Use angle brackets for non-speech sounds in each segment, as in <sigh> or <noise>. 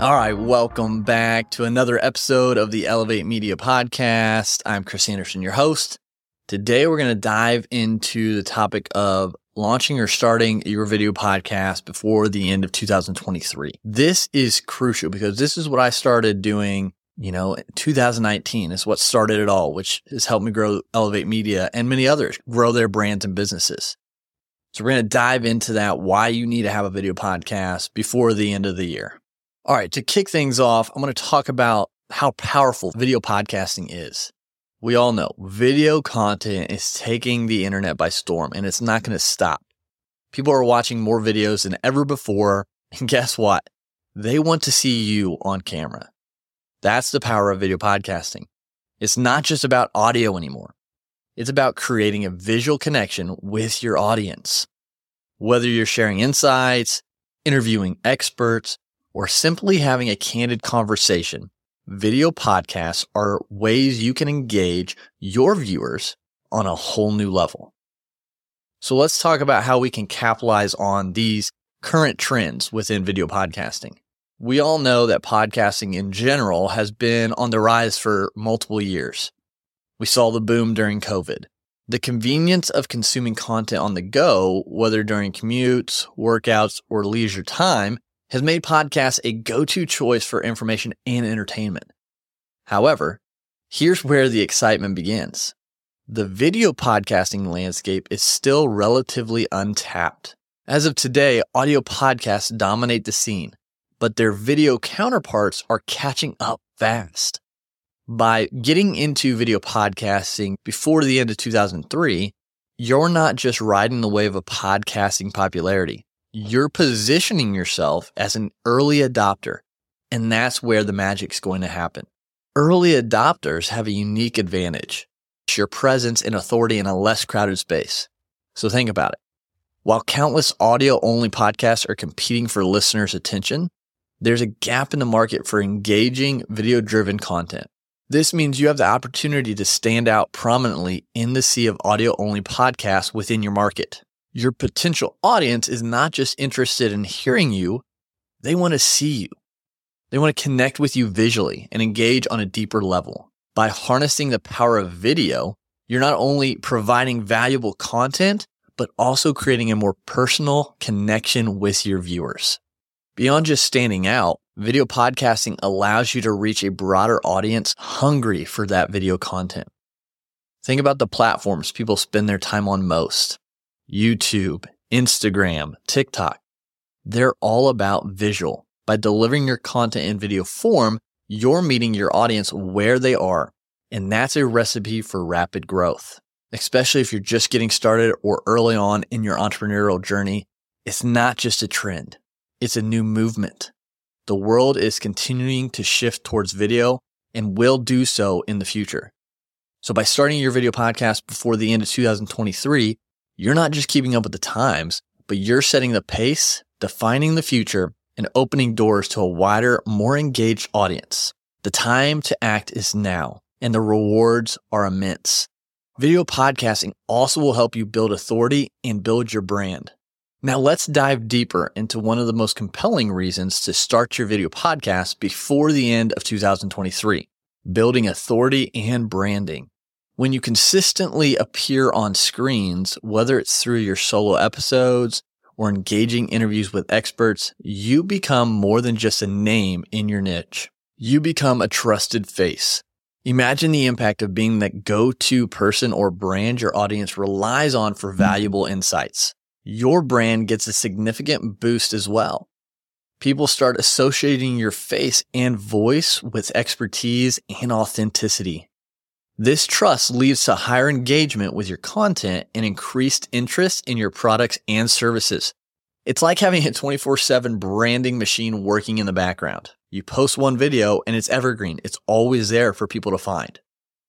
All right, welcome back to another episode of the Elevate Media Podcast. I'm Chris Anderson, your host. Today, we're going to dive into the topic of launching or starting your video podcast before the end of 2023. This is crucial because this is what I started doing, you know, 2019 is what started it all, which has helped me grow Elevate Media and many others grow their brands and businesses. So we're going to dive into that, why you need to have a video podcast before the end of the year. All right, to kick things off, I'm going to talk about how powerful video podcasting is. We all know video content is taking the internet by storm and it's not going to stop. People are watching more videos than ever before. <laughs> And guess what? They want to see you on camera. That's the power of video podcasting. It's not just about audio anymore. It's about creating a visual connection with your audience. Whether you're sharing insights, interviewing experts, or simply having a candid conversation, video podcasts are ways you can engage your viewers on a whole new level. So let's talk about how we can capitalize on these current trends within video podcasting. We all know that podcasting in general has been on the rise for multiple years. We saw the boom during COVID. The convenience of consuming content on the go, whether during commutes, workouts, or leisure time, has made podcasts a go to choice for information and entertainment. However, here's where the excitement begins. The video podcasting landscape is still relatively untapped. As of today, audio podcasts dominate the scene, but their video counterparts are catching up fast. By getting into video podcasting before the end of 2003, you're not just riding the wave of podcasting popularity you're positioning yourself as an early adopter. And that's where the magic's going to happen. Early adopters have a unique advantage your presence and authority in a less crowded space. So think about it. While countless audio only podcasts are competing for listeners' attention, there's a gap in the market for engaging video driven content. This means you have the opportunity to stand out prominently in the sea of audio only podcasts within your market your potential audience is not just interested in hearing you, they want to see you. They want to connect with you visually and engage on a deeper level. By harnessing the power of video, you're not only providing valuable content, but also creating a more personal connection with your viewers. Beyond just standing out, video podcasting allows you to reach a broader audience hungry for that video content. Think about the platforms people spend their time on most. YouTube, Instagram, TikTok. They're all about visual. By delivering your content in video form, you're meeting your audience where they are. And that's a recipe for rapid growth, especially if you're just getting started or early on in your entrepreneurial journey. It's not just a trend. It's a new movement. The world is continuing to shift towards video and will do so in the future. So by starting your video podcast before the end of 2023, you're not just keeping up with the times, but you're setting the pace, defining the future, and opening doors to a wider, more engaged audience. The time to act is now, and the rewards are immense. Video podcasting also will help you build authority and build your brand. Now let's dive deeper into one of the most compelling reasons to start your video podcast before the end of 2023, building authority and branding. When you consistently appear on screens, whether it's through your solo episodes or engaging interviews with experts, you become more than just a name in your niche. You become a trusted face. Imagine the impact of being that go-to person or brand your audience relies on for valuable insights. Your brand gets a significant boost as well. People start associating your face and voice with expertise and authenticity. This trust leads to higher engagement with your content and increased interest in your products and services. It's like having a 24 7 branding machine working in the background. You post one video and it's evergreen. It's always there for people to find.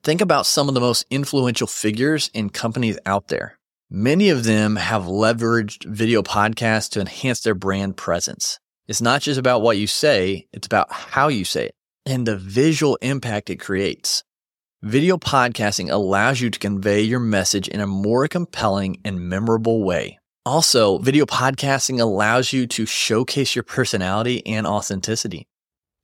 Think about some of the most influential figures in companies out there. Many of them have leveraged video podcasts to enhance their brand presence. It's not just about what you say, it's about how you say it and the visual impact it creates. Video podcasting allows you to convey your message in a more compelling and memorable way. Also, video podcasting allows you to showcase your personality and authenticity.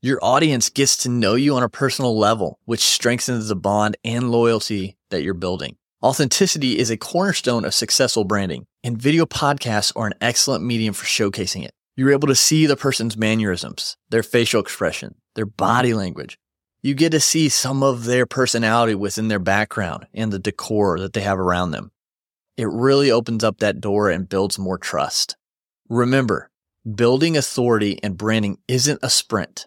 Your audience gets to know you on a personal level, which strengthens the bond and loyalty that you're building. Authenticity is a cornerstone of successful branding, and video podcasts are an excellent medium for showcasing it. You're able to see the person's mannerisms, their facial expression, their body language. You get to see some of their personality within their background and the decor that they have around them. It really opens up that door and builds more trust. Remember, building authority and branding isn't a sprint.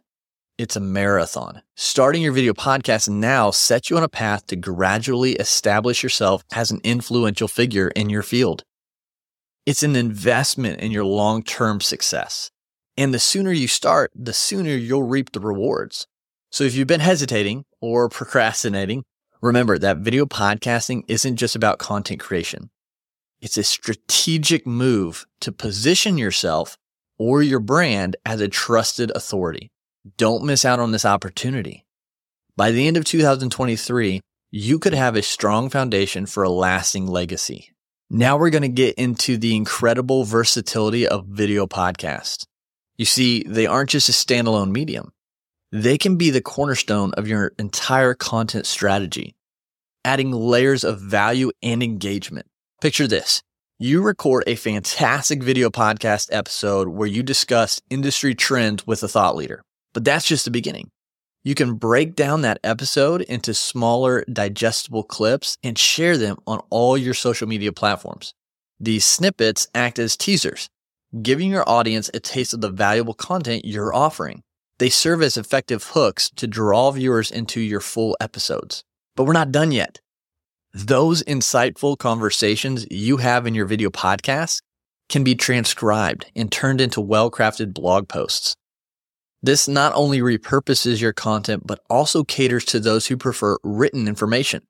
It's a marathon. Starting your video podcast now sets you on a path to gradually establish yourself as an influential figure in your field. It's an investment in your long term success. And the sooner you start, the sooner you'll reap the rewards. So if you've been hesitating or procrastinating, remember that video podcasting isn't just about content creation. It's a strategic move to position yourself or your brand as a trusted authority. Don't miss out on this opportunity. By the end of 2023, you could have a strong foundation for a lasting legacy. Now we're going to get into the incredible versatility of video podcasts. You see, they aren't just a standalone medium. They can be the cornerstone of your entire content strategy, adding layers of value and engagement. Picture this. You record a fantastic video podcast episode where you discuss industry trends with a thought leader. But that's just the beginning. You can break down that episode into smaller, digestible clips and share them on all your social media platforms. These snippets act as teasers, giving your audience a taste of the valuable content you're offering. They serve as effective hooks to draw viewers into your full episodes. But we're not done yet. Those insightful conversations you have in your video podcast can be transcribed and turned into well crafted blog posts. This not only repurposes your content, but also caters to those who prefer written information.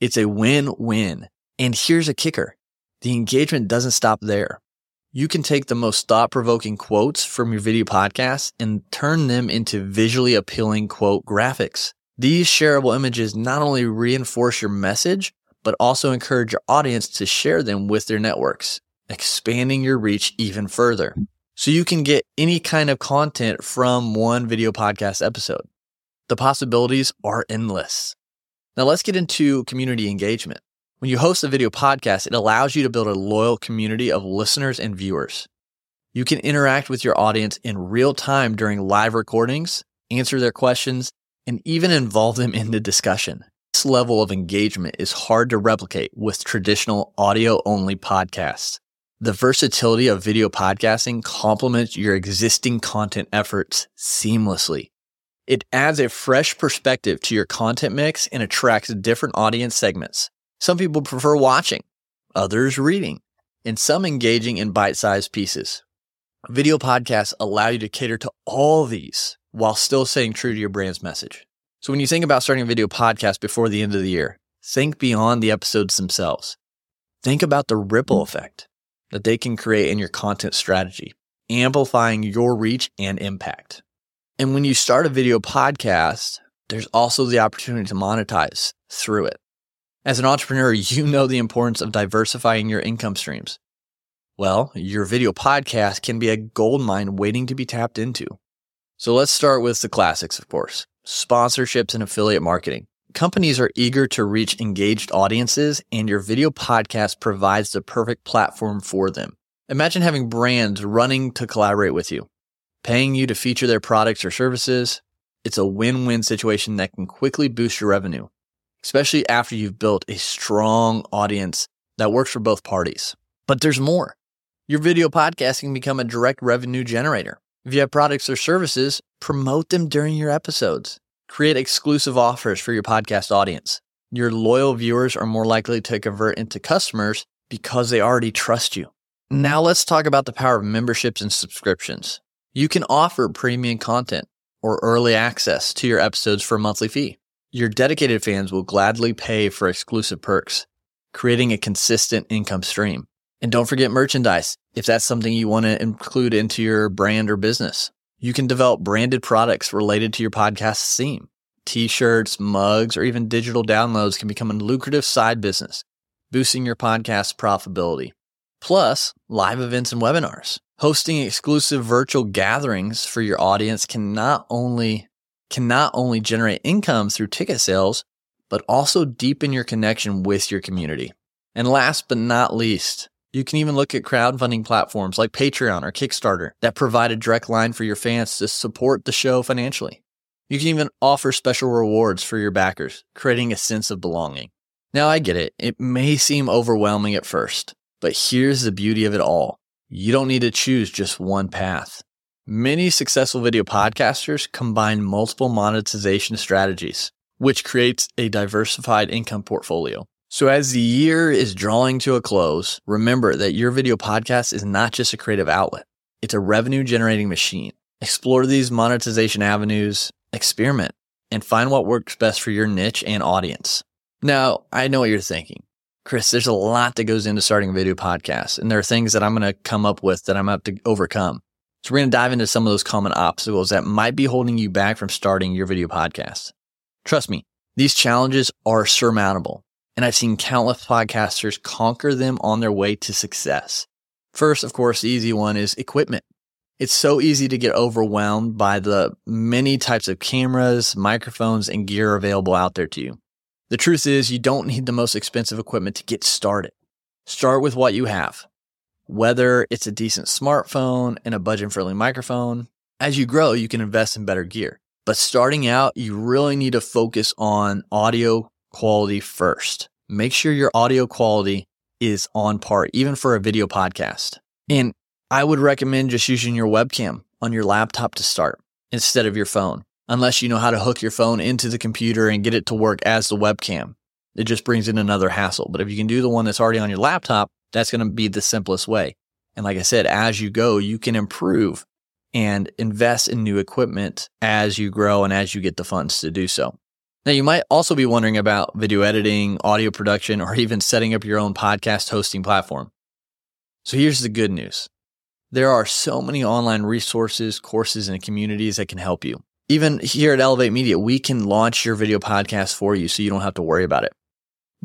It's a win-win. And here's a kicker. The engagement doesn't stop there. You can take the most thought provoking quotes from your video podcast and turn them into visually appealing quote graphics. These shareable images not only reinforce your message, but also encourage your audience to share them with their networks, expanding your reach even further. So you can get any kind of content from one video podcast episode. The possibilities are endless. Now let's get into community engagement. When you host a video podcast, it allows you to build a loyal community of listeners and viewers. You can interact with your audience in real time during live recordings, answer their questions, and even involve them in the discussion. This level of engagement is hard to replicate with traditional audio only podcasts. The versatility of video podcasting complements your existing content efforts seamlessly. It adds a fresh perspective to your content mix and attracts different audience segments. Some people prefer watching, others reading, and some engaging in bite sized pieces. Video podcasts allow you to cater to all these while still staying true to your brand's message. So when you think about starting a video podcast before the end of the year, think beyond the episodes themselves. Think about the ripple mm-hmm. effect that they can create in your content strategy, amplifying your reach and impact. And when you start a video podcast, there's also the opportunity to monetize through it. As an entrepreneur, you know the importance of diversifying your income streams. Well, your video podcast can be a gold mine waiting to be tapped into. So let's start with the classics, of course sponsorships and affiliate marketing. Companies are eager to reach engaged audiences, and your video podcast provides the perfect platform for them. Imagine having brands running to collaborate with you, paying you to feature their products or services. It's a win win situation that can quickly boost your revenue, especially after you've built a strong audience that works for both parties. But there's more. Your video podcast can become a direct revenue generator. If you have products or services, promote them during your episodes. Create exclusive offers for your podcast audience. Your loyal viewers are more likely to convert into customers because they already trust you. Now let's talk about the power of memberships and subscriptions. You can offer premium content or early access to your episodes for a monthly fee. Your dedicated fans will gladly pay for exclusive perks, creating a consistent income stream. And don't forget merchandise if that's something you want to include into your brand or business. You can develop branded products related to your podcast theme. T-shirts, mugs, or even digital downloads can become a lucrative side business, boosting your podcast's profitability. Plus, live events and webinars. Hosting exclusive virtual gatherings for your audience can not only can not only generate income through ticket sales, but also deepen your connection with your community. And last but not least, you can even look at crowdfunding platforms like Patreon or Kickstarter that provide a direct line for your fans to support the show financially. You can even offer special rewards for your backers, creating a sense of belonging. Now, I get it. It may seem overwhelming at first, but here's the beauty of it all. You don't need to choose just one path. Many successful video podcasters combine multiple monetization strategies, which creates a diversified income portfolio. So as the year is drawing to a close, remember that your video podcast is not just a creative outlet. It's a revenue generating machine. Explore these monetization avenues, experiment, and find what works best for your niche and audience. Now, I know what you're thinking. Chris, there's a lot that goes into starting a video podcast, and there are things that I'm going to come up with that I'm going to have to overcome. So we're going to dive into some of those common obstacles that might be holding you back from starting your video podcast. Trust me, these challenges are surmountable, and I've seen countless podcasters conquer them on their way to success. First, of course, the easy one is equipment. It's so easy to get overwhelmed by the many types of cameras, microphones, and gear available out there to you. The truth is, you don't need the most expensive equipment to get started. Start with what you have whether it's a decent smartphone and a budget friendly microphone. As you grow, you can invest in better gear. But starting out, you really need to focus on audio quality first. Make sure your audio quality is on par, even for a video podcast. And I would recommend just using your webcam on your laptop to start instead of your phone, unless you know how to hook your phone into the computer and get it to work as the webcam. It just brings in another hassle. But if you can do the one that's already on your laptop, that's going to be the simplest way. And like I said, as you go, you can improve and invest in new equipment as you grow and as you get the funds to do so. Now, you might also be wondering about video editing, audio production, or even setting up your own podcast hosting platform. So here's the good news. There are so many online resources, courses, and communities that can help you. Even here at Elevate Media, we can launch your video podcast for you so you don't have to worry about it.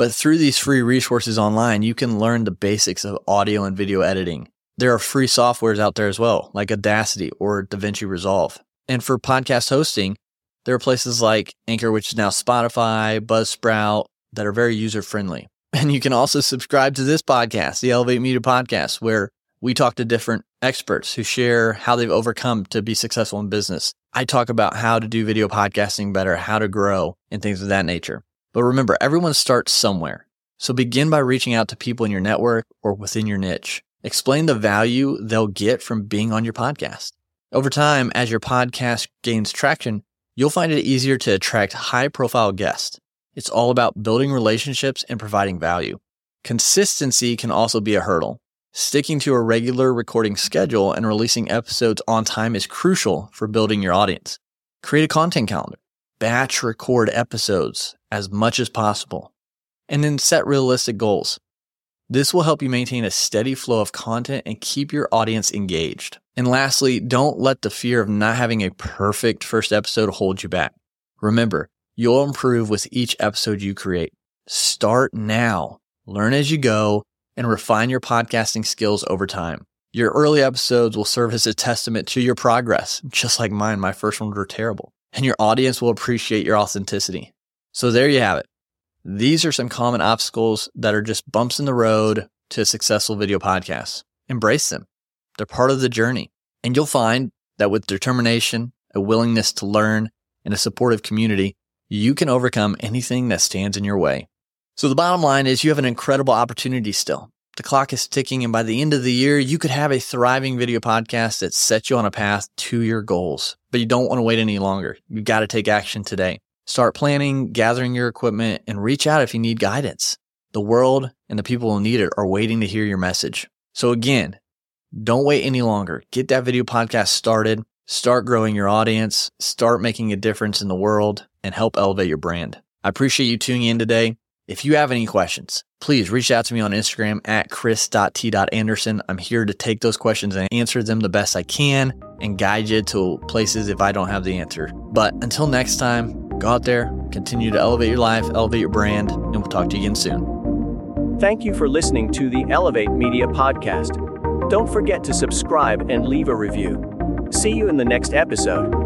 But through these free resources online, you can learn the basics of audio and video editing. There are free softwares out there as well, like Audacity or DaVinci Resolve. And for podcast hosting, there are places like Anchor, which is now Spotify, Buzzsprout, that are very user friendly. <laughs> And you can also subscribe to this podcast, the Elevate Media Podcast, where we talk to different experts who share how they've overcome to be successful in business. I talk about how to do video podcasting better, how to grow, and things of that nature. But remember, everyone starts somewhere. So begin by reaching out to people in your network or within your niche. Explain the value they'll get from being on your podcast. Over time, as your podcast gains traction, you'll find it easier to attract high profile guests. It's all about building relationships and providing value. Consistency can also be a hurdle. Sticking to a regular recording schedule and releasing episodes on time is crucial for building your audience. Create a content calendar batch record episodes as much as possible, and then set realistic goals. This will help you maintain a steady flow of content and keep your audience engaged. And lastly, don't let the fear of not having a perfect first episode hold you back. Remember, you'll improve with each episode you create. Start now, learn as you go, and refine your podcasting skills over time. Your early episodes will serve as a testament to your progress, just like mine. My first ones were terrible and your audience will appreciate your authenticity. So there you have it. These are some common obstacles that are just bumps in the road to successful video podcasts. Embrace them. They're part of the journey. And you'll find that with determination, a willingness to learn, and a supportive community, you can overcome anything that stands in your way. So the bottom line is you have an incredible opportunity still. The clock is ticking, and by the end of the year, you could have a thriving video podcast that sets you on a path to your goals. But you don't want to wait any longer. You've got to take action today. Start planning, gathering your equipment, and reach out if you need guidance. The world and the people who need it are waiting to hear your message. So again, don't wait any longer. Get that video podcast started. Start growing your audience. Start making a difference in the world. and help elevate your brand. I appreciate you tuning in today. If you have any questions, please reach out to me on Instagram at chris.t.anderson. I'm here to take those questions and answer them the best I can and guide you to places if I don't have the answer. But until next time, go out there, continue to elevate your life, elevate your brand, and we'll talk to you again soon. Thank you for listening to the Elevate Media Podcast. Don't forget to subscribe and leave a review. See you in the next episode.